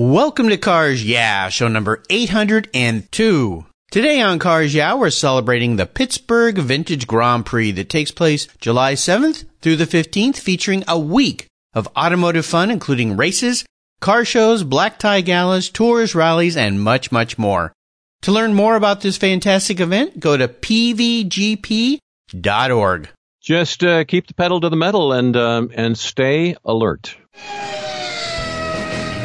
Welcome to Cars Yeah, show number 802. Today on Cars Yeah, we're celebrating the Pittsburgh Vintage Grand Prix that takes place July 7th through the 15th, featuring a week of automotive fun, including races, car shows, black tie galas, tours, rallies, and much, much more. To learn more about this fantastic event, go to pvgp.org. Just uh, keep the pedal to the metal and um, and stay alert.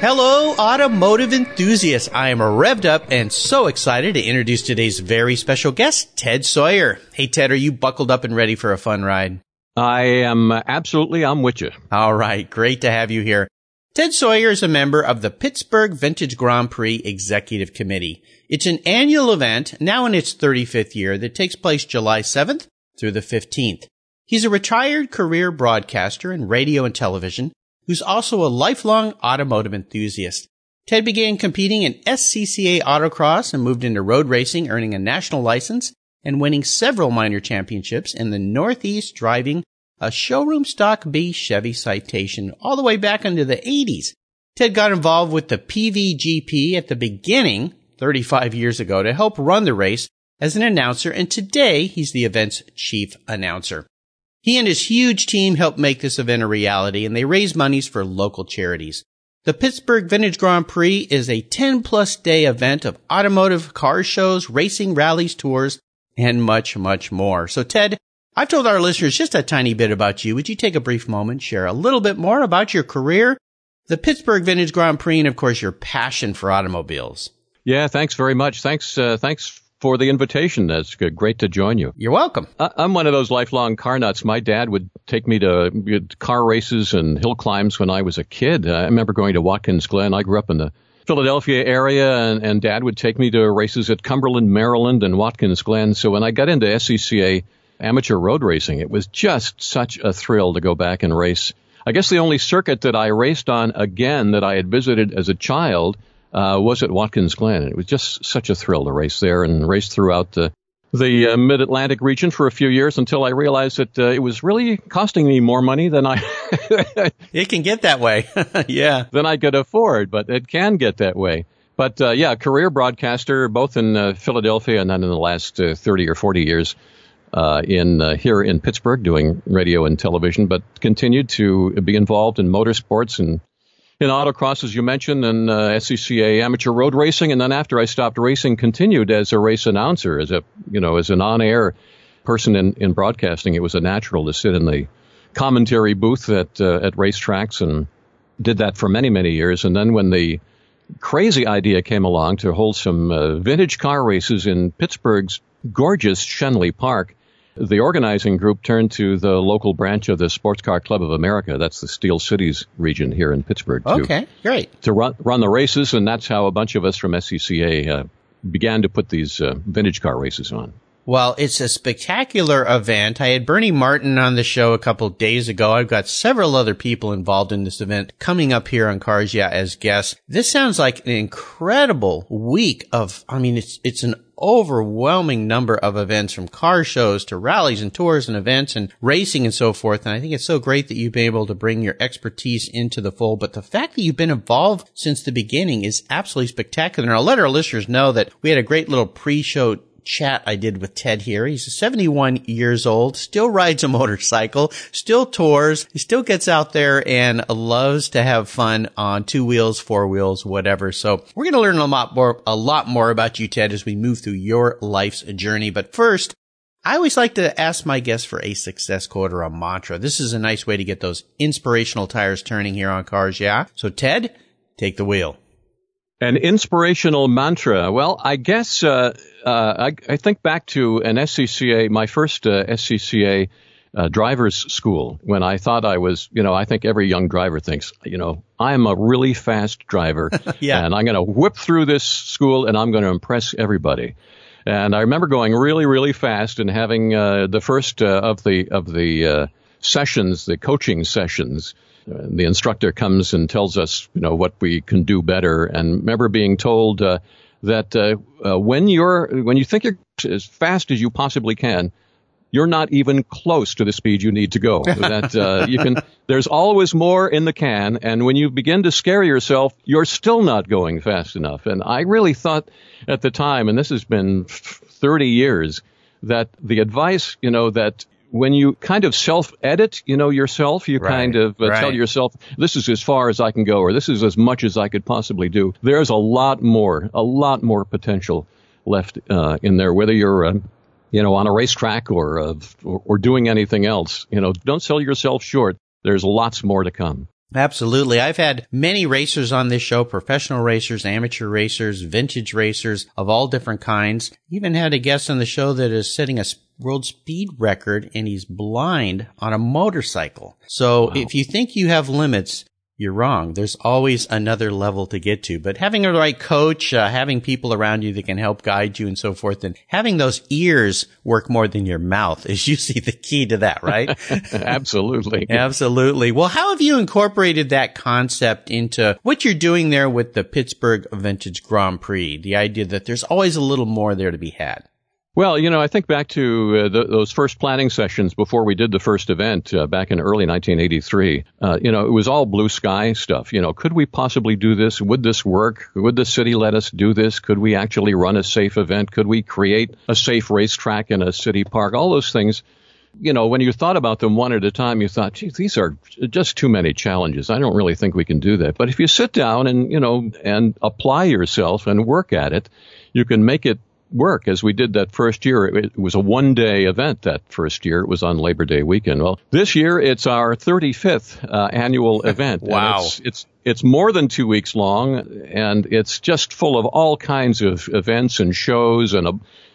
Hello, automotive enthusiasts. I am revved up and so excited to introduce today's very special guest, Ted Sawyer. Hey, Ted, are you buckled up and ready for a fun ride? I am uh, absolutely, I'm with you. All right. Great to have you here. Ted Sawyer is a member of the Pittsburgh Vintage Grand Prix Executive Committee. It's an annual event, now in its 35th year, that takes place July 7th through the 15th. He's a retired career broadcaster in radio and television who's also a lifelong automotive enthusiast. Ted began competing in SCCA autocross and moved into road racing, earning a national license and winning several minor championships in the Northeast driving a showroom stock B Chevy Citation all the way back into the 80s. Ted got involved with the PVGP at the beginning, 35 years ago, to help run the race as an announcer, and today he's the event's chief announcer. He and his huge team helped make this event a reality and they raise monies for local charities. The Pittsburgh Vintage Grand Prix is a 10 plus day event of automotive car shows, racing, rallies, tours, and much, much more. So Ted, I've told our listeners just a tiny bit about you. Would you take a brief moment, share a little bit more about your career, the Pittsburgh Vintage Grand Prix, and of course your passion for automobiles? Yeah, thanks very much. Thanks, uh, thanks for the invitation. That's great to join you. You're welcome. I'm one of those lifelong car nuts. My dad would take me to uh, car races and hill climbs when I was a kid. I remember going to Watkins Glen. I grew up in the Philadelphia area, and, and dad would take me to races at Cumberland, Maryland, and Watkins Glen. So when I got into SCCA amateur road racing, it was just such a thrill to go back and race. I guess the only circuit that I raced on again that I had visited as a child – uh, was at Watkins Glen. It was just such a thrill to race there and race throughout the the uh, Mid Atlantic region for a few years until I realized that uh, it was really costing me more money than I. it can get that way, yeah. Than I could afford, but it can get that way. But uh, yeah, career broadcaster, both in uh, Philadelphia and then in the last uh, thirty or forty years. Uh, in here in Pittsburgh, doing radio and television, but continued to be involved in motorsports and in autocross, as you mentioned, and uh, SCCA amateur road racing. And then after I stopped racing, continued as a race announcer, as a, you know, as an on-air person in, in broadcasting. It was a natural to sit in the commentary booth at, uh, at racetracks and did that for many, many years. And then when the crazy idea came along to hold some uh, vintage car races in Pittsburgh's gorgeous Schenley Park, the organizing group turned to the local branch of the Sports Car Club of America. That's the Steel Cities region here in Pittsburgh. To, okay, great. To run, run the races, and that's how a bunch of us from SCCA uh, began to put these uh, vintage car races on. Well, it's a spectacular event. I had Bernie Martin on the show a couple days ago. I've got several other people involved in this event coming up here on Cars Yeah as guests. This sounds like an incredible week of, I mean, it's, it's an overwhelming number of events from car shows to rallies and tours and events and racing and so forth. And I think it's so great that you've been able to bring your expertise into the fold. But the fact that you've been involved since the beginning is absolutely spectacular. And I'll let our listeners know that we had a great little pre-show chat I did with Ted here. He's 71 years old, still rides a motorcycle, still tours, he still gets out there and loves to have fun on two wheels, four wheels, whatever. So we're going to learn a lot more, a lot more about you, Ted, as we move through your life's journey. But first, I always like to ask my guests for a success quote or a mantra. This is a nice way to get those inspirational tires turning here on cars. Yeah. So Ted, take the wheel. An inspirational mantra. Well, I guess uh, uh, I, I, think back to an SCCA, my first uh, SCCA uh, driver's school, when I thought I was, you know, I think every young driver thinks, you know, I'm a really fast driver, yeah. and I'm going to whip through this school and I'm going to impress everybody. And I remember going really, really fast and having uh, the first uh, of the of the uh, sessions, the coaching sessions. Uh, the instructor comes and tells us, you know, what we can do better. And remember being told uh, that uh, when you're when you think you're as fast as you possibly can, you're not even close to the speed you need to go. that uh, you can. There's always more in the can, and when you begin to scare yourself, you're still not going fast enough. And I really thought at the time, and this has been 30 years, that the advice, you know, that when you kind of self-edit, you know, yourself, you right, kind of uh, right. tell yourself, this is as far as I can go, or this is as much as I could possibly do. There's a lot more, a lot more potential left uh, in there, whether you're uh, you know, on a racetrack or, uh, or, or doing anything else. You know, don't sell yourself short. There's lots more to come. Absolutely. I've had many racers on this show, professional racers, amateur racers, vintage racers of all different kinds. Even had a guest on the show that is setting a world speed record and he's blind on a motorcycle. So wow. if you think you have limits, you're wrong. There's always another level to get to, but having a right coach, uh, having people around you that can help guide you and so forth, and having those ears work more than your mouth is usually the key to that, right? Absolutely. Absolutely. Well, how have you incorporated that concept into what you're doing there with the Pittsburgh Vintage Grand Prix? The idea that there's always a little more there to be had. Well, you know, I think back to uh, the, those first planning sessions before we did the first event uh, back in early 1983. Uh, you know, it was all blue sky stuff. You know, could we possibly do this? Would this work? Would the city let us do this? Could we actually run a safe event? Could we create a safe racetrack in a city park? All those things. You know, when you thought about them one at a time, you thought, geez, these are just too many challenges. I don't really think we can do that. But if you sit down and, you know, and apply yourself and work at it, you can make it work as we did that first year. It, was a one day event that first year. It was on Labor Day weekend. Well, this year it's our 35th uh, annual event. wow. It's, it's, it's more than two weeks long and it's just full of all kinds of events and shows and a,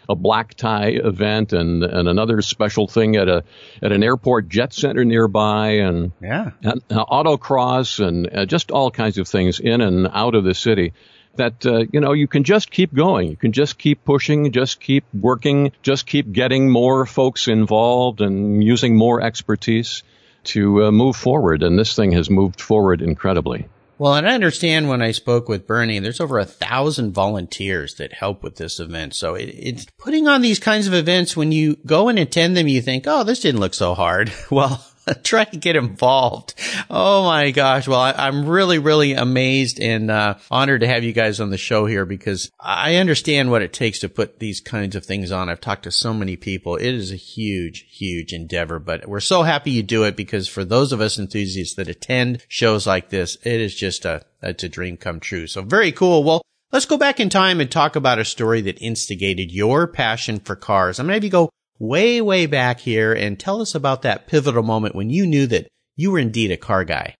a black tie event and, and another special thing at a, at an airport jet center nearby and, yeah. and uh, autocross and uh, just all kinds of things in and out of the city that uh, you know you can just keep going you can just keep pushing just keep working just keep getting more folks involved and using more expertise to uh, move forward and this thing has moved forward incredibly well, and I understand when I spoke with Bernie, there's over a thousand volunteers that help with this event. So it, it's putting on these kinds of events when you go and attend them, you think, oh, this didn't look so hard. Well, try to get involved. Oh my gosh. Well, I, am really, really amazed and uh, honored to have you guys on the show here because I understand what it takes to put these kinds of things on. I've talked to so many people. It is a huge, huge endeavor, but we're so happy you do it because for those of us enthusiasts that attend shows like this, it is just a, it's a dream come true. So very cool. Well, Let's go back in time and talk about a story that instigated your passion for cars. I'm going to have you go way, way back here and tell us about that pivotal moment when you knew that you were indeed a car guy.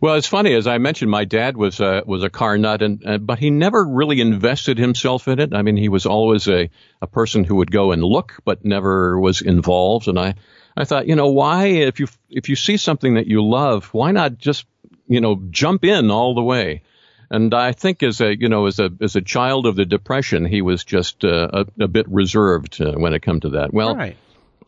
Well, it's funny as I mentioned, my dad was a was a car nut, and uh, but he never really invested himself in it. I mean, he was always a a person who would go and look, but never was involved. And I I thought, you know, why if you if you see something that you love, why not just you know jump in all the way? And I think as a, you know, as a, as a child of the depression, he was just uh, a, a, bit reserved uh, when it come to that. Well, right.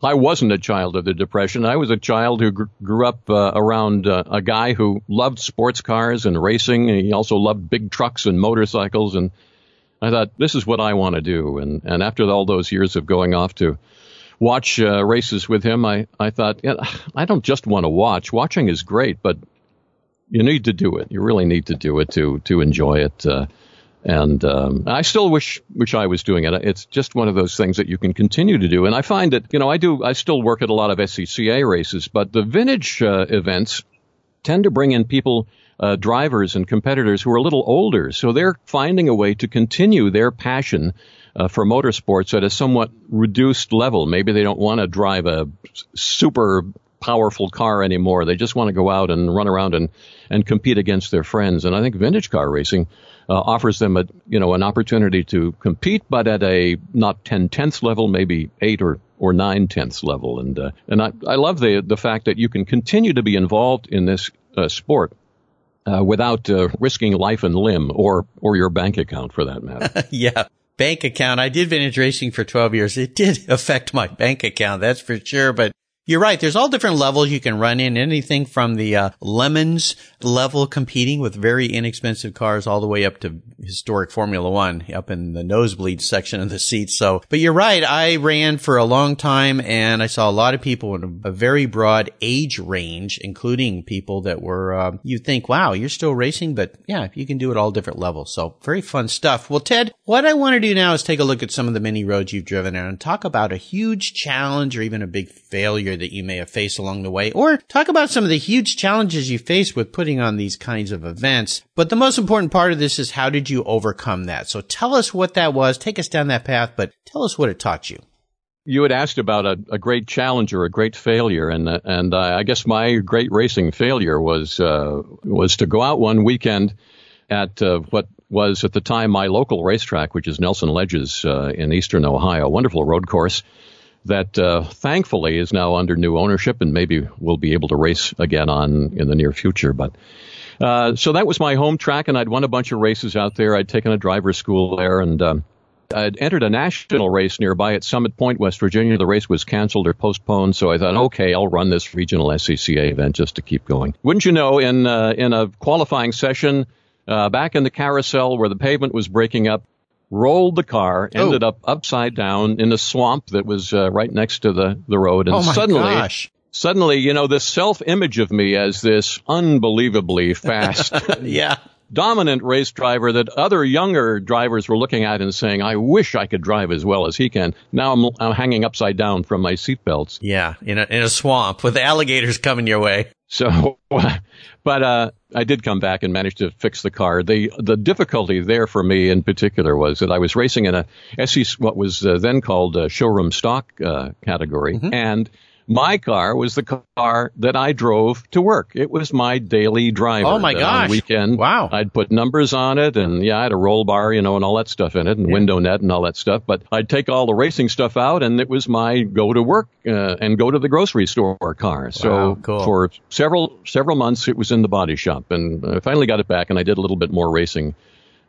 I wasn't a child of the depression. I was a child who gr- grew up uh, around uh, a guy who loved sports cars and racing. And he also loved big trucks and motorcycles. And I thought, this is what I want to do. And, and after all those years of going off to watch uh, races with him, I, I thought, yeah, I don't just want to watch. Watching is great, but you need to do it. You really need to do it to to enjoy it. Uh, and um, I still wish wish I was doing it. It's just one of those things that you can continue to do. And I find that you know I do I still work at a lot of SCCA races, but the vintage uh, events tend to bring in people. Uh, drivers and competitors who are a little older, so they're finding a way to continue their passion uh, for motorsports at a somewhat reduced level. Maybe they don't want to drive a super powerful car anymore. They just want to go out and run around and, and compete against their friends. And I think vintage car racing uh, offers them a you know an opportunity to compete, but at a not ten tenths level, maybe eight or or nine tenths level. And uh, and I, I love the the fact that you can continue to be involved in this uh, sport. Uh, without uh, risking life and limb, or or your bank account, for that matter. yeah, bank account. I did vintage racing for 12 years. It did affect my bank account. That's for sure. But you're right. There's all different levels you can run in. Anything from the uh, lemons level competing with very inexpensive cars all the way up to historic Formula One up in the nosebleed section of the seats. So, but you're right. I ran for a long time and I saw a lot of people in a very broad age range, including people that were, uh, you think, wow, you're still racing, but yeah, you can do it all different levels. So very fun stuff. Well, Ted, what I want to do now is take a look at some of the mini roads you've driven and talk about a huge challenge or even a big failure that you may have faced along the way, or talk about some of the huge challenges you faced with putting on these kinds of events. But the most important part of this is how did you overcome that? So tell us what that was. Take us down that path, but tell us what it taught you. You had asked about a, a great challenge or a great failure, and and uh, I guess my great racing failure was uh, was to go out one weekend at uh, what was at the time my local racetrack, which is Nelson Ledges uh, in eastern Ohio, wonderful road course that uh, thankfully is now under new ownership and maybe we'll be able to race again on in the near future. But uh, so that was my home track, and I'd won a bunch of races out there. I'd taken a driver's school there, and um, I'd entered a national race nearby at Summit Point, West Virginia. The race was canceled or postponed, so I thought, okay, I'll run this regional SCCA event just to keep going. Wouldn't you know, in uh, in a qualifying session. Uh, back in the carousel where the pavement was breaking up, rolled the car, Oh. ended up upside down in a swamp that was uh, right next to the, the road. And oh suddenly, gosh. suddenly, you know, this self image of me as this unbelievably fast, Yeah. dominant race driver that other younger drivers were looking at and saying, I wish I could drive as well as he can. Now I'm, I'm hanging upside down from my seatbelts. Yeah. In a, in a swamp with alligators coming your way. So, but uh, I did come back and managed to fix the car. The the difficulty there for me in particular was that I was racing in a what was uh, then called a showroom stock uh, category, and my car was the car that I drove to work. It was my daily driver. Oh, my gosh. On weekend, Wow. I'd put numbers on it, and yeah, I had a roll bar, you know, and all that stuff in it, and window net and all that stuff. But I'd take all the racing stuff out, and it was my go to work uh, and go to the grocery store car. So Wow, cool. for several several months, it was in the body shop, and I finally got it back, and I did a little bit more racing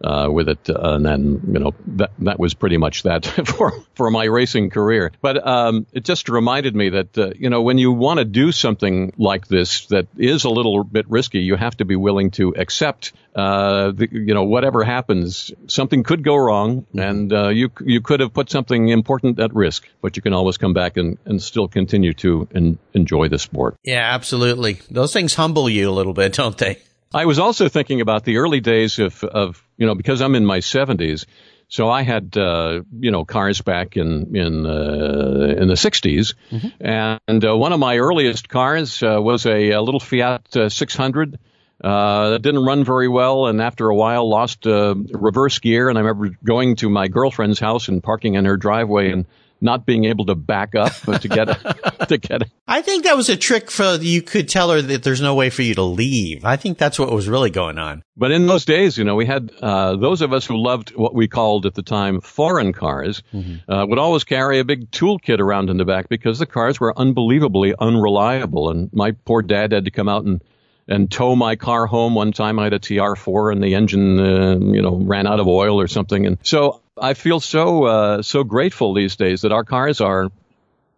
uh, with it, uh, and then you know that that was pretty much that for for my racing career. But um, it just reminded me that uh, you know when you want to do something like this that is a little bit risky, you have to be willing to accept. Uh, the, you know, whatever happens, something could go wrong, and uh, you you could have put something important at risk, but you can always come back and, and still continue to en- enjoy the sport. Yeah, absolutely. Those things humble you a little bit, don't they? I was also thinking about the early days of, of you know, because I'm in my 70s, so I had, uh, you know, cars back in in uh, in the 60s, and uh, one of my earliest cars uh, was a, a little Fiat uh, 600. Uh, that didn't run very well, and after a while, lost uh, reverse gear. And I remember going to my girlfriend's house and parking in her driveway and not being able to back up but to get to get I think that was a trick for you could tell her that there's no way for you to leave. I think that's what was really going on. But in those days, you know, we had uh, those of us who loved what we called at the time foreign cars uh, would always carry a big toolkit around in the back because the cars were unbelievably unreliable. And my poor dad had to come out and and tow my car home one time. I had a TR4 and the engine, uh, you know, ran out of oil or something. And so I feel so uh, so grateful these days that our cars are,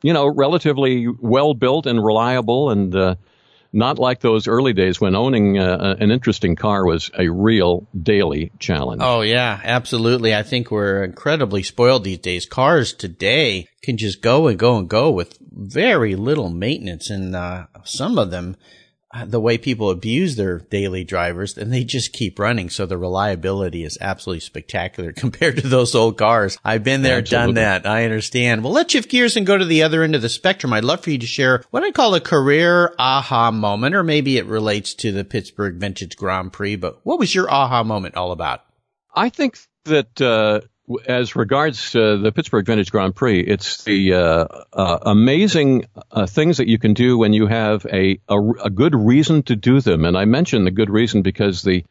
you know, relatively well built and reliable and. Uh, not like those early days when owning uh, an interesting car was a real daily challenge. Oh yeah, absolutely. I think we're incredibly spoiled these days. Cars today can just go and go and go with very little maintenance, and uh, some of them, uh, the way people abuse their daily drivers, and they just keep running. So the reliability is absolutely spectacular compared to those old cars. I've been there, done that. I understand. Well, let's shift gears and go to the other end of the spectrum. I'd love for you to share what I call a career aha moment, or maybe it relates to the Pittsburgh Vintage Grand Prix. But what was your aha moment all about? I think that uh, as regards uh, the Pittsburgh Vintage Grand Prix, it's the uh, uh, amazing uh, things that you can do when you have a, a a good reason to do them. And I mention the good reason because the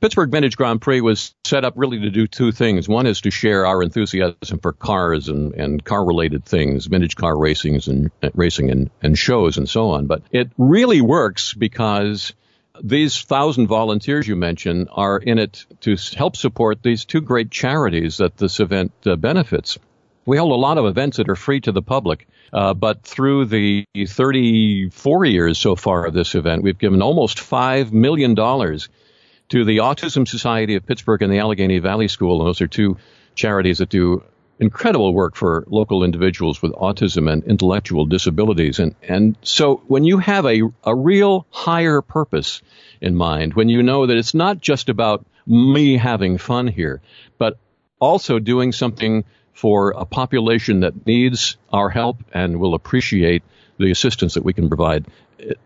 Pittsburgh Vintage Grand Prix was set up really to do two things. One is to share our enthusiasm for cars and, and car related things, vintage car racings and racing and, and shows and so on. But it really works because these thousand volunteers you mentioned are in it to help support these two great charities that this event uh, benefits. We hold a lot of events that are free to the public, uh, but through the 34 years so far of this event, we've given almost $5 million to the Autism Society of Pittsburgh and the Allegheny Valley School. And those are two charities that do incredible work for local individuals with autism and intellectual disabilities. And, and so when you have a, a real higher purpose in mind, when you know that it's not just about me having fun here, but also doing something for a population that needs our help and will appreciate the assistance that we can provide.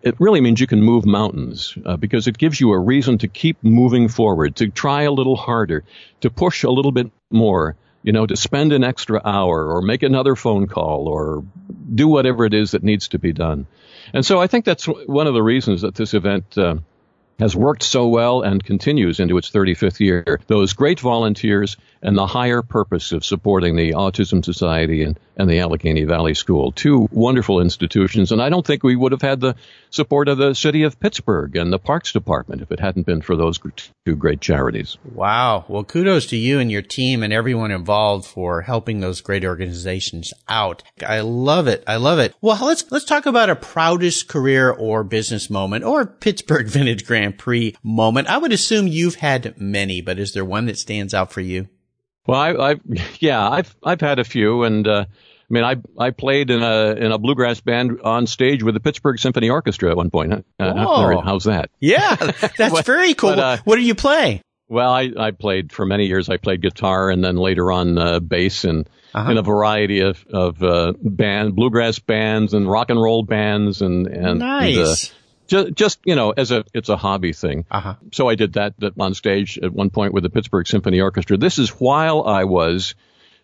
It, really means you can move mountains uh, because it gives you a reason to keep moving forward, to try a little harder, to push a little bit more, you know, to spend an extra hour or make another phone call or do whatever it is that needs to be done. And so I think that's one of the reasons that this event uh, has worked so well and continues into its 35th year. Those great volunteers and the higher purpose of supporting the Autism Society and, and the Allegheny Valley School. Two wonderful institutions. And I don't think we would have had the support of the city of Pittsburgh and the Parks Department if it hadn't been for those two great charities. Wow. Well, kudos to you and your team and everyone involved for helping those great organizations out. I love it. I love it. Well, let's, let's talk about a proudest career or business moment or Pittsburgh Vintage Grand Prix moment. I would assume you've had many, but is there one that stands out for you? Well, I, have yeah, I've I've had a few, and uh, I mean, I I played in a in a bluegrass band on stage with the Pittsburgh Symphony Orchestra at one point. Uh, how's that? Yeah, that's very cool. But, uh, what do you play? Well, I I played for many years. I played guitar, and then later on uh, bass, and uh-huh. in a variety of of uh, band bluegrass bands and rock and roll bands, and and nice. And, just, just you know, as a it's a hobby thing. Uh-huh. So I did that, that on stage at one point with the Pittsburgh Symphony Orchestra. This is while I was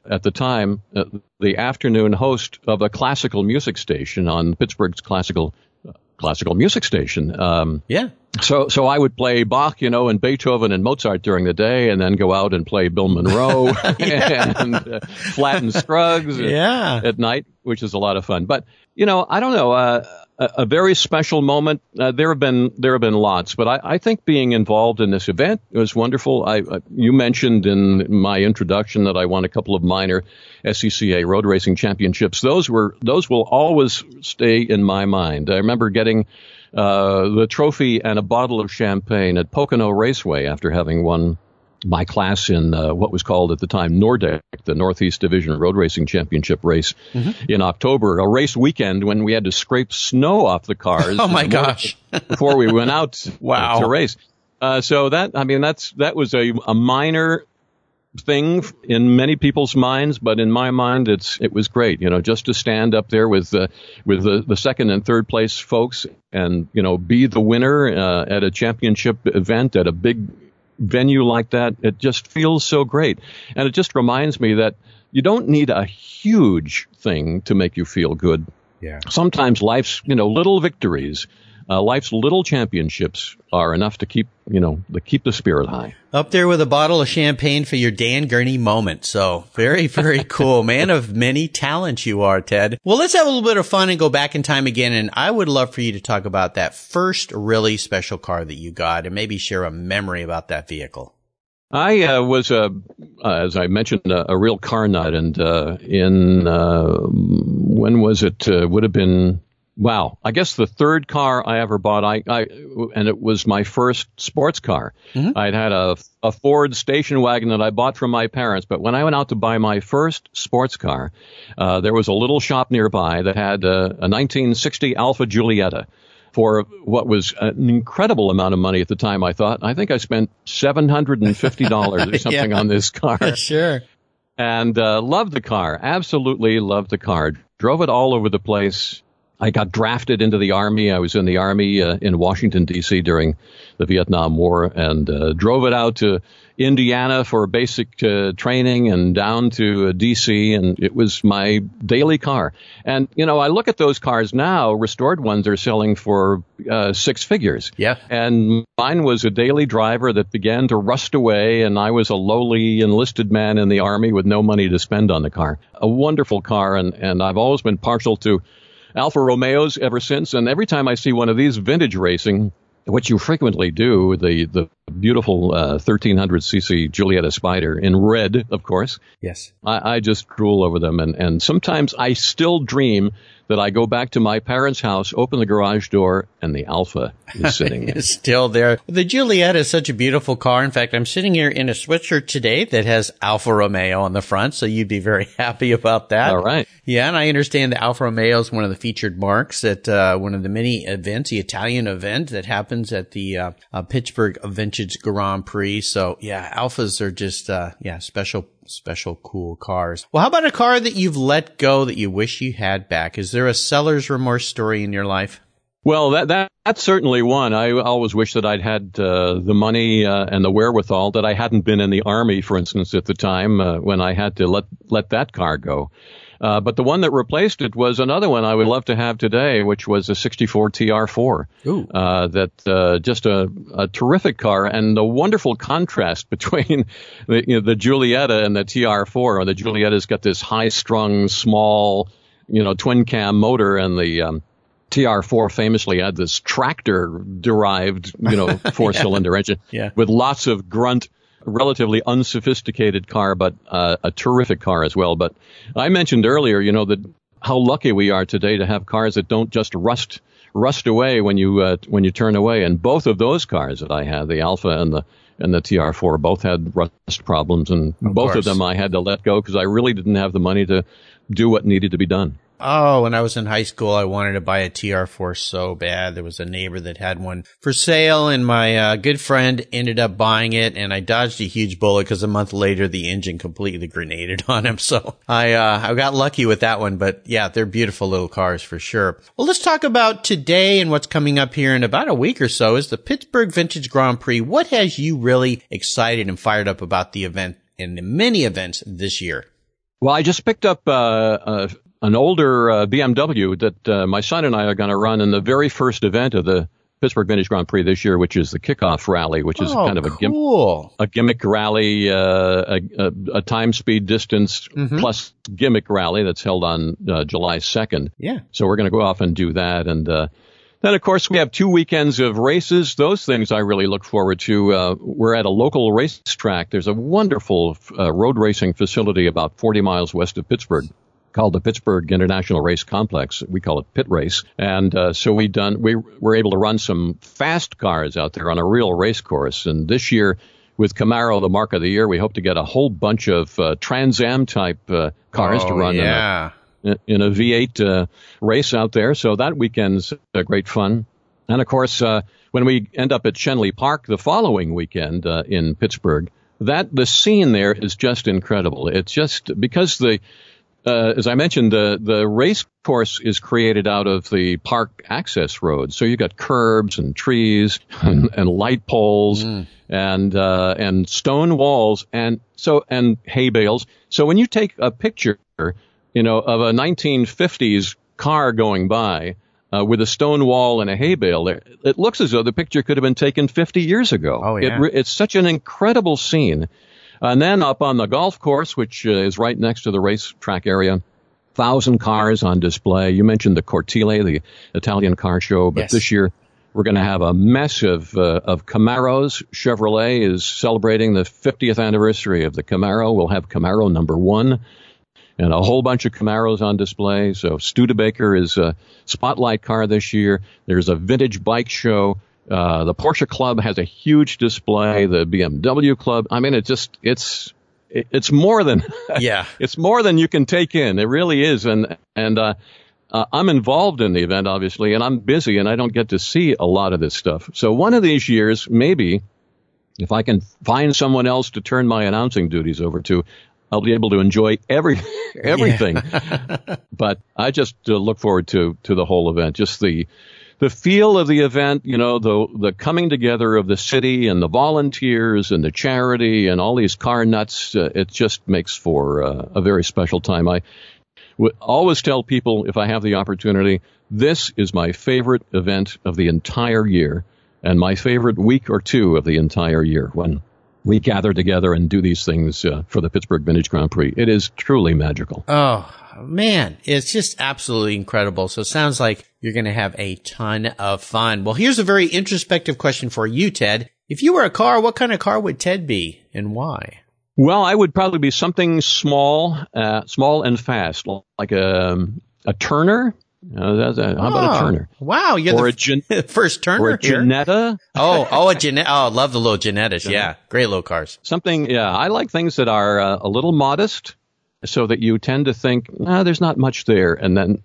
at the time uh, the afternoon host of a classical music station on Pittsburgh's classical uh, classical music station. Um, yeah. So so I would play Bach, you know, and Beethoven and Mozart during the day, and then go out and play Bill Monroe and uh, Flatt Scruggs yeah. at night, which is a lot of fun. But you know, I don't know. Uh, a, very special moment. Uh, there have been there have been lots, but I, I, think being involved in this event was wonderful. I, uh, you mentioned in my introduction that I won a couple of minor SCCA road racing championships. Those were those will always stay in my mind. I remember getting uh, the trophy and a bottle of champagne at Pocono Raceway after having won my class in uh, what was called at the time Nordec, the Northeast Division Road Racing Championship race mm-hmm. in October, a race weekend when we had to scrape snow off the cars. oh my gosh! before we went out wow. to race. Uh, so that I mean that's that was a, a minor thing in many people's minds, but in my mind, it's it was great. You know, just to stand up there with the with the, the second and third place folks, and you know, be the winner uh, at a championship event at a big venue like that, it just feels so great. And it just reminds me that you don't need a huge thing to make you feel good. Yeah. Sometimes life's, you know, little victories uh, life's little championships are enough to keep, you know, to keep the spirit high. Up there with a bottle of champagne for your Dan Gurney moment. So very, very cool. Man of many talents you are, Ted. Well, let's have a little bit of fun and go back in time again. And I would love for you to talk about that first really special car that you got and maybe share a memory about that vehicle. I uh, was a, uh, as I mentioned, a, a real car nut, and uh, in uh, when was it? Uh, would have been Wow. I guess the third car I ever bought, I, I and it was my first sports car. Mm-hmm. I'd had a, a Ford station wagon that I bought from my parents, but when I went out to buy my first sports car, uh, there was a little shop nearby that had a, a 1960 Alfa Giulietta for what was an incredible amount of money at the time. I thought I think I spent seven hundred and fifty dollars or something yeah. on this car. sure. And uh, loved the car. Absolutely loved the car. Drove it all over the place I got drafted into the army. I was in the army uh, in Washington D.C. during the Vietnam War, and uh, drove it out to Indiana for basic uh, training, and down to uh, D.C. And it was my daily car. And you know, I look at those cars now. Restored ones are selling for uh, six figures. Yeah. And mine was a daily driver that began to rust away, and I was a lowly enlisted man in the army with no money to spend on the car. A wonderful car, and and I've always been partial to Alfa Romeos ever since. And every time I see one of these vintage racing, what you frequently do, the the beautiful uh, 1300cc Giulietta Spider in red, of course. Yes. I, I just drool over them, and and sometimes I still dream that I go back to my parents' house, open the garage door, and the Alfa is sitting there. It's still there. The Giulietta is such a beautiful car. In fact, I'm sitting here in a sweatshirt today that has Alfa Romeo on the front, so you'd be very happy about that. All right. Yeah, and I understand the Alfa Romeo is one of the featured marques at uh, one of the many events, the Italian event that happens at the uh, uh, Pittsburgh Vintage Grand Prix. So yeah, Alfas are just uh, yeah special special cool cars. Well, how about a car that you've let go that you wish you had back? Is there a seller's remorse story in your life? Well, that, that that's certainly one. I always wish that I'd had uh, the money uh, and the wherewithal that I hadn't been in the army, for instance, at the time uh, when I had to let let that car go. Uh, but the one that replaced it was another one I would love to have today, which was a 64 TR4. Uh, that uh, just a, a terrific car and a wonderful contrast between the, you know, the Giulietta and the TR4. The Giulietta's got this high-strung, small, you know, twin cam motor, and the um, TR4 famously had this tractor derived, you know, four cylinder yeah. engine yeah. with lots of grunt relatively unsophisticated car, but uh, a terrific car as well. But I mentioned earlier, you know, that how lucky we are today to have cars that don't just rust rust away when you uh, when you turn away. And both of those cars that I had, the Alfa and the and the TR4, both had rust problems, and of both course. of them I had to let go because I really didn't have the money to do what needed to be done. Oh, when I was in high school, I wanted to buy a TR4 so bad. There was a neighbor that had one for sale and my uh, good friend ended up buying it and I dodged a huge bullet because a month later the engine completely grenaded on him. So I, uh, I got lucky with that one, but yeah, they're beautiful little cars for sure. Well, let's talk about today and what's coming up here in about a week or so is the Pittsburgh Vintage Grand Prix. What has you really excited and fired up about the event and the many events this year? Well, I just picked up uh, uh, an older uh, BMW that uh, my son and I are going to run in the very first event of the Pittsburgh Vintage Grand Prix this year, which is the kickoff rally, which is oh, kind of a, cool. a gimmick rally, uh, a, a, a, time, speed, distance mm-hmm. plus gimmick rally that's held on uh, July 2nd. Yeah. So we're going to go off and do that. And uh, then, of course, we have two weekends of races. Those things I really look forward to. Uh, we're at a local racetrack. There's a wonderful uh, road racing facility about 40 miles west of Pittsburgh called the Pittsburgh International Race Complex. We call it PittRace. And uh, so we done we were able to run some fast cars out there on a real race course. And this year, with Camaro, the marque of the year, we hope to get a whole bunch of uh, Trans Am type uh, cars oh, to run yeah. in, a, in a V8 uh, race out there. So that weekend's uh, great fun. And of course, uh, when we end up at Schenley Park the following weekend uh, in Pittsburgh, that the scene there is just incredible. It's just because the uh, as I mentioned, the the race course is created out of the park access road. So you've got curbs and trees and, and light poles Mm. and uh, and stone walls and so and hay bales. So when you take a picture, you know, of a 1950s car going by. Uh, with a stone wall and a hay bale there, it looks as though the picture could have been taken 50 years ago. Oh, yeah. It it's such an incredible scene. And then up on the golf course, which uh, is right next to the racetrack area, thousand cars on display. You mentioned the Cortile, the Italian car show, but Yes. this year we're going to have a mess of, uh, of Camaros. Chevrolet is celebrating the 50th anniversary of the Camaro. We'll have Camaro number one and a whole bunch of Camaros on display. So Studebaker is a spotlight car this year. There's a vintage bike show. Uh, the Porsche Club has a huge display. The BMW Club. I mean, it just it's it, it's more than Yeah. it's more than you can take in. It really is. And and uh, uh, I'm involved in the event, obviously, and I'm busy, and I don't get to see a lot of this stuff. So one of these years, maybe, if I can find someone else to turn my announcing duties over to, I'll be able to enjoy every everything. but I just uh, look forward to to the whole event, just the the feel of the event, you know, the the coming together of the city and the volunteers and the charity and all these car nuts. Uh, it just makes for uh, a very special time. I w- always tell people if I have the opportunity, this is my favorite event of the entire year and my favorite week or two of the entire year when we gather together and do these things uh, for the Pittsburgh Vintage Grand Prix. It is truly magical. Oh, man, it's just absolutely incredible. So it sounds like you're going to have a ton of fun. Well, here's a very introspective question for you, Ted. If you were a car, what kind of car would Ted be and why? Well, I would probably be something small, uh, small and fast, like a, a Turner. Uh, a, how about a Turner? Wow, you're or the Gen- first Turner or a Ginetta. oh, oh, a Ginetta. Oh, love the little Ginettas. Yeah, great little cars. Something. Yeah, I like things that are uh, a little modest, so that you tend to think, ah, there's not much there, and then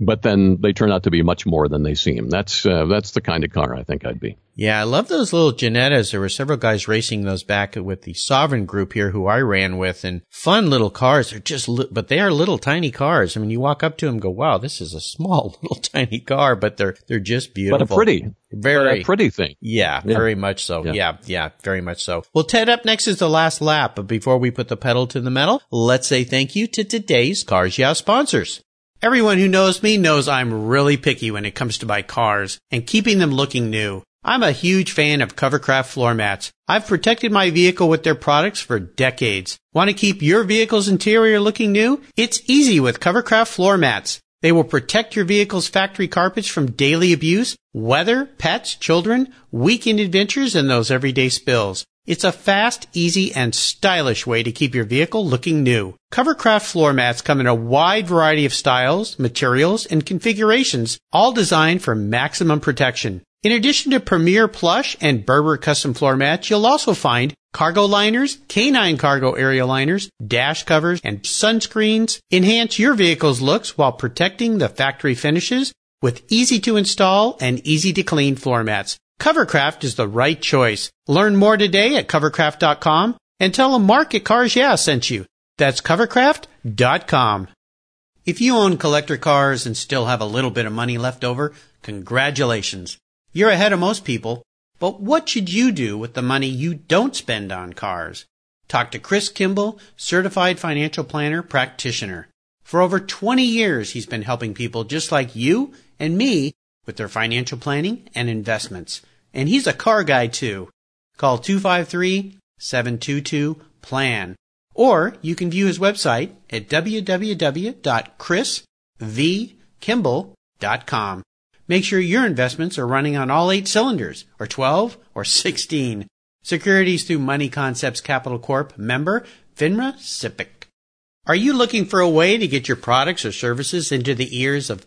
but then they turn out to be much more than they seem. That's uh, that's the kind of car I think I'd be. Yeah, I love those little Ginettas. There were several guys racing those back with the Sovereign group here, who I ran with, and fun little cars. They're just, li- but they are little tiny cars. I mean, you walk up to them, and go, "Wow, this is a small little tiny car," but they're they're just beautiful. But a pretty, very a pretty thing. Yeah, yeah, very much so. Yeah. yeah, yeah, very much so. Well, Ted, up next is the last lap, but before we put the pedal to the metal, let's say thank you to today's Cars Yeah sponsors. Everyone who knows me knows I'm really picky when it comes to my cars and keeping them looking new. I'm a huge fan of Covercraft floor mats. I've protected my vehicle with their products for decades. Want to keep your vehicle's interior looking new? It's easy with Covercraft floor mats. They will protect your vehicle's factory carpets from daily abuse, weather, pets, children, weekend adventures, and those everyday spills. It's a fast, easy, and stylish way to keep your vehicle looking new. Covercraft floor mats come in a wide variety of styles, materials, and configurations, all designed for maximum protection. In addition to Premier Plush and Berber custom floor mats, you'll also find cargo liners, canine cargo area liners, dash covers, and sunscreens. Enhance your vehicle's looks while protecting the factory finishes with easy to install and easy to clean floor mats. Covercraft is the right choice. Learn more today at covercraft.com and tell them Market Cars Yeah sent you. That's covercraft.com. If you own collector cars and still have a little bit of money left over, congratulations. You're ahead of most people. But what should you do with the money you don't spend on cars? Talk to Chris Kimball, certified financial planner practitioner. For over 20 years, he's been helping people just like you and me with their financial planning and investments. And he's a car guy too. Call 253-722-PLAN. Or you can view his website at www.chrisvkimball.com. Make sure your investments are running on all eight cylinders, or 12, or 16. Securities through Money Concepts Capital Corp. Member, FINRA SIPC. Are you looking for a way to get your products or services into the ears of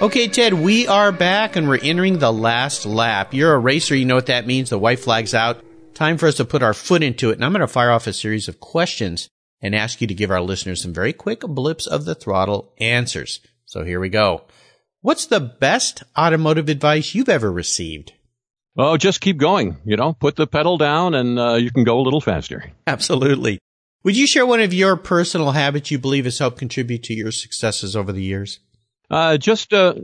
Okay, Ted, we are back and we're entering the last lap. You're a racer, you know what that means. The white flag's out. Time for us to put our foot into it. And I'm going to fire off a series of questions and ask you to give our listeners some very quick blips of the throttle answers. So here we go. What's the best automotive advice you've ever received? Oh, just keep going. You know, put the pedal down and uh, you can go a little faster. Absolutely. Would you share one of your personal habits you believe has helped contribute to your successes over the years? Uh, just, uh,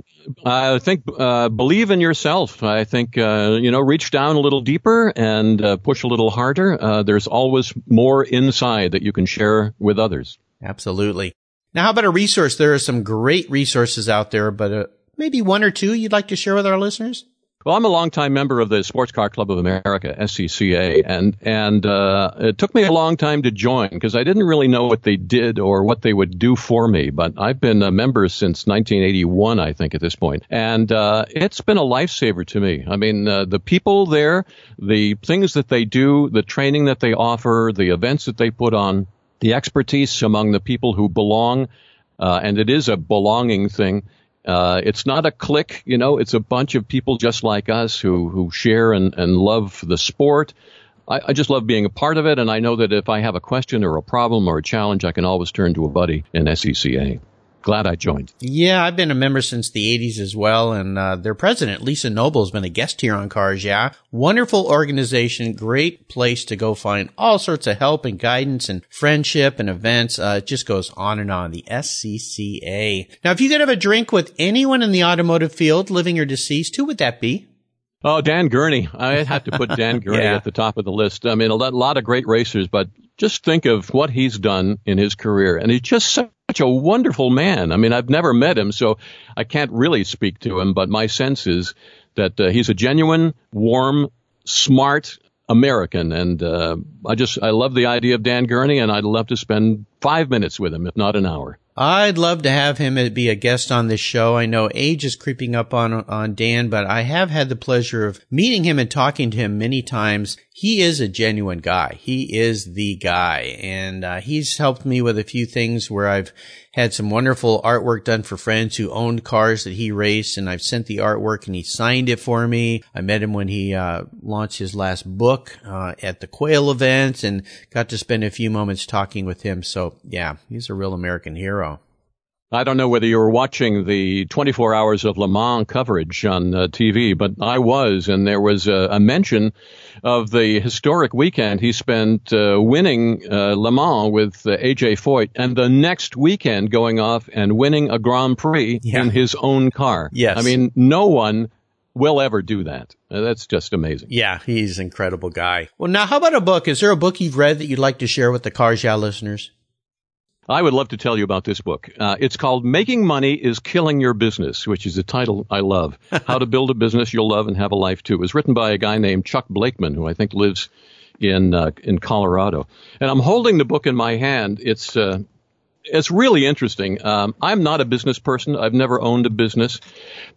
I think, uh, believe in yourself. I think, uh, you know, reach down a little deeper and uh, push a little harder. Uh, there's always more inside that you can share with others. Absolutely. Now, how about a resource? There are some great resources out there, but maybe one or two you'd like to share with our listeners? Well, I'm a longtime member of the Sports Car Club of America, SCCA, and and uh, it took me a long time to join because I didn't really know what they did or what they would do for me. But I've been a member since 1981, I think, at this point, and uh, it's been a lifesaver to me. I mean, uh, the people there, the things that they do, the training that they offer, the events that they put on, the expertise among the people who belong, uh, and it is a belonging thing uh, it's not a clique, you know, it's a bunch of people just like us who, who share and, and love the sport. I, I, just love being a part of it, and I know that if I have a question or a problem or a challenge, I can always turn to a buddy in SCCA. Glad I joined. Yeah, I've been a member since the 80s as well. And uh, their president, Lisa Noble, has been a guest here on Cars Yeah. Wonderful organization, great place to go find all sorts of help and guidance and friendship and events. Uh, it just goes on and on. The SCCA. Now, if you could have a drink with anyone in the automotive field, living or deceased, who would that be? Oh, Dan Gurney. I have to put Dan Gurney yeah. at the top of the list. I mean, a lot of great racers, but just think of what he's done in his career. And he's just such a wonderful man. I mean, I've never met him, so I can't really speak to him, but my sense is that uh, he's a genuine, warm, smart American. And uh, I just, I love the idea of Dan Gurney, and I'd love to spend five minutes with him, if not an hour. I'd love to have him be a guest on this show. I know age is creeping up on on Dan, but I have had the pleasure of meeting him and talking to him many times. He is a genuine guy. He is the guy, and uh, he's helped me with a few things where I've had some wonderful artwork done for friends who owned cars that he raced, and I've sent the artwork and he signed it for me. I met him when he uh, launched his last book uh, at the Quail event and got to spend a few moments talking with him. So yeah, he's a real American hero. I don't know whether you were watching the 24 hours of Le Mans coverage on uh, TV, but I was, and there was a, a mention of the historic weekend he spent uh, winning uh, Le Mans with uh, AJ Foyt, and the next weekend going off and winning a Grand Prix yeah. in his own car. Yes. I mean, no one will ever do that. Uh, that's just amazing. Yeah, he's an incredible guy. Well, now, how about a book? Is there a book you've read that you'd like to share with the Cars Yeah listeners? I would love to tell you about this book. Uh, it's called Making Money is Killing Your Business, which is a title I love. How to Build a Business You'll Love and Have a Life Too. It was written by a guy named Chuck Blakeman, who I think lives in uh, in Colorado. And I'm holding the book in my hand. It's uh, it's really interesting. Um, I'm not a business person. I've never owned a business,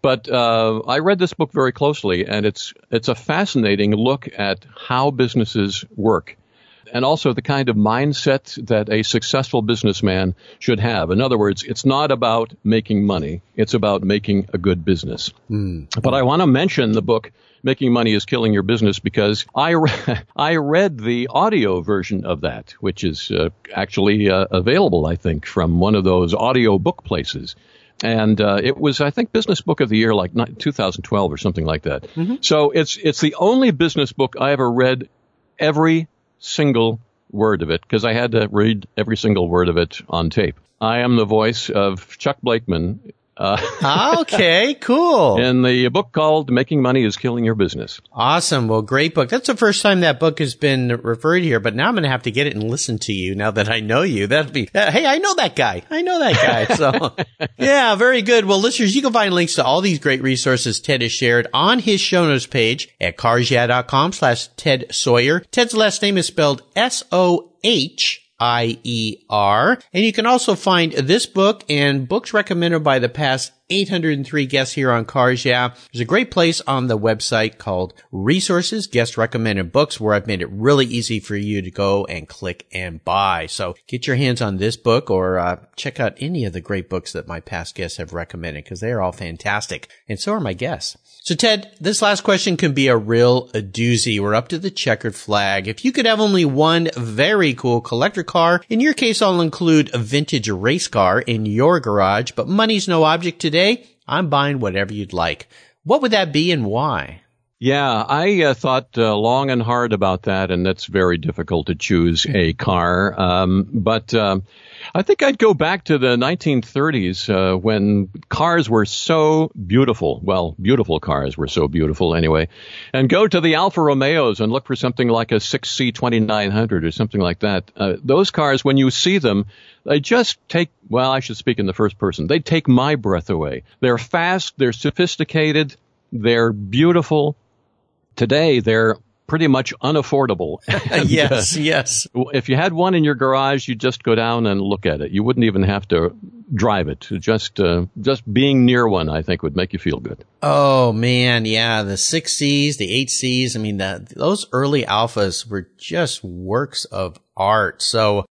but uh, I read this book very closely, and it's it's a fascinating look at how businesses work and also the kind of mindset that a successful businessman should have. In other words, it's not about making money. It's about making a good business. Mm. But I want to mention the book Making Money is Killing Your Business because I, re- I read the audio version of that, which is uh, actually uh, available, I think, from one of those audio book places and uh, it was I think Business Book of the Year like 2012 or something like that. Mm-hmm. So it's it's the only business book I ever read every single word of it because I had to read every single word of it on tape. I am the voice of Chuck Blakeman uh, okay, cool. In the book called Making Money is Killing Your Business. Awesome. Well, great book. That's the first time that book has been referred here, but now I'm going to have to get it and listen to you now that I know you. That'd be, uh, hey, I know that guy. I know that guy. So, yeah, very good. Well, listeners, you can find links to all these great resources Ted has shared on his show notes page at carsyeah.com slash Ted Sohier. Ted's last name is spelled S-O-H I-E-R. And you can also find this book and books recommended by the past 803 guests here on Cars Yeah. There's a great place on the website called Resources, Guest Recommended Books, where I've made it really easy for you to go and click and buy. So get your hands on this book or uh, check out any of the great books that my past guests have recommended because they are all fantastic. And so are my guests. So Ted, this last question can be a real a doozy. We're up to the checkered flag. If you could have only one very cool collector car, in your case, I'll include a vintage race car in your garage, but money's no object today. I'm buying whatever you'd like. What would that be and why? Yeah, I uh, thought uh, long and hard about that, and that's very difficult to choose a car. Um, but uh, I think I'd go back to the 1930s uh, when cars were so beautiful. Well, beautiful cars were so beautiful anyway. And go to the Alfa Romeos and look for something like a 6C 2900 or something like that. Uh, those cars, when you see them, they just take, well, I should speak in the first person. They take my breath away. They're fast, they're sophisticated, they're beautiful, today they're pretty much unaffordable. and, yes, uh, yes. If you had one in your garage, you'd just go down and look at it. You wouldn't even have to drive it. Just uh, just being near one, I think, would make you feel good. Oh man, yeah, the six C's, the eight C's. I mean, those early Alfas were just works of art. So.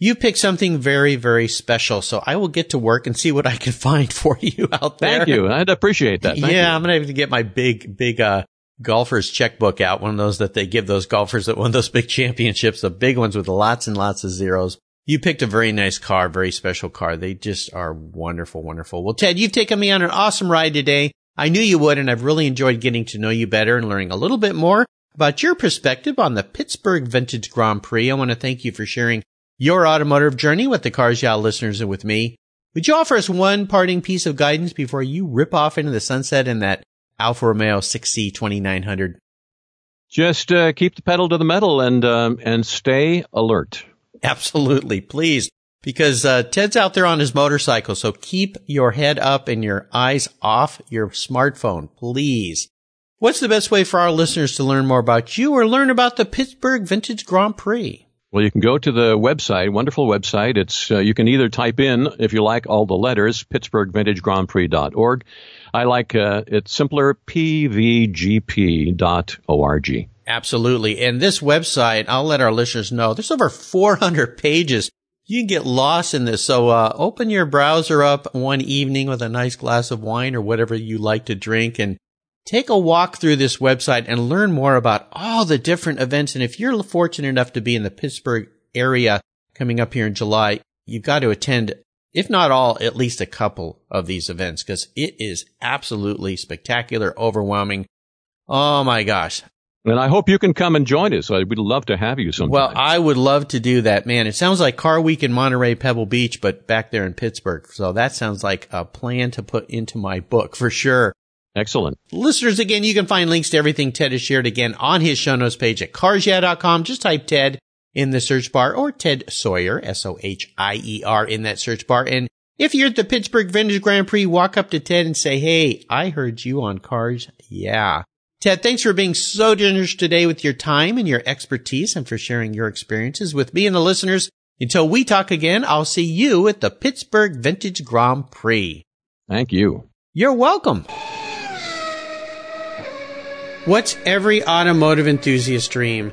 You picked something very, very special, so I will get to work and see what I can find for you out there. Thank you. I'd appreciate that. Thank yeah, you. I'm gonna have to get my big, big, uh, golfer's checkbook out, one of those that they give those golfers at one of those big championships, the big ones with lots and lots of zeros. You picked a very nice car, very special car. They just are wonderful, wonderful. Well, Ted, you've taken me on an awesome ride today. I knew you would, and I've really enjoyed getting to know you better and learning a little bit more about your perspective on the Pittsburgh Vintage Grand Prix. I want to thank you for sharing your automotive journey with the Cars Yeah listeners and with me. Would you offer us one parting piece of guidance before you rip off into the sunset in that Alfa Romeo 6C 2900? Just uh, keep the pedal to the metal and um, and stay alert. Absolutely, please, because uh, Ted's out there on his motorcycle. So keep your head up and your eyes off your smartphone, please. What's the best way for our listeners to learn more about you or learn about the Pittsburgh Vintage Grand Prix? Well, you can go to the website, wonderful website. It's uh, you can either type in, if you like, all the letters, pittsburghvintagegrandprix.org. I like uh, it's simpler, pvgp.org. Absolutely. And this website, I'll let our listeners know, there's over 400 pages. You can get lost in this. So uh, open your browser up one evening with a nice glass of wine or whatever you like to drink and take a walk through this website and learn more about all the different events. And if you're fortunate enough to be in the Pittsburgh area coming up here in July, you've got to attend, if not all, at least a couple of these events because it is absolutely spectacular, overwhelming. Oh my gosh. And I hope you can come and join us. We'd love to have you sometime. Well, I would love to do that, man. It sounds like Car Week in Monterey, Pebble Beach, but back there in Pittsburgh. So that sounds like a plan to put into my book for sure. Excellent. Listeners, again, you can find links to everything Ted has shared again on his show notes page at carsyeah.com. Just type Ted in the search bar or Ted Sohier, S-O-H-I-E-R in that search bar. And if you're at the Pittsburgh Vintage Grand Prix, walk up to Ted and say, Hey, I heard you on Cars. Yeah. Ted, thanks for being so generous today with your time and your expertise and for sharing your experiences with me and the listeners. Until we talk again, I'll see you at the Pittsburgh Vintage Grand Prix. Thank you. You're welcome. What's every automotive enthusiast dream?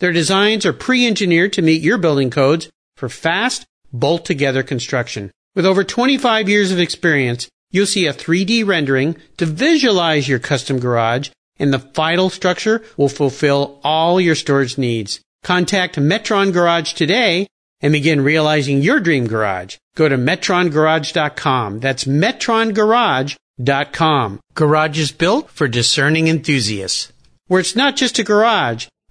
Their designs are pre-engineered to meet your building codes for fast, bolt-together construction. With over 25 years of experience, you'll see a 3D rendering to visualize your custom garage and the final structure will fulfill all your storage needs. Contact Metron Garage today and begin realizing your dream garage. Go to metrongarage.com. That's metrongarage.com com. Garage is built for discerning enthusiasts. Where it's not just a garage,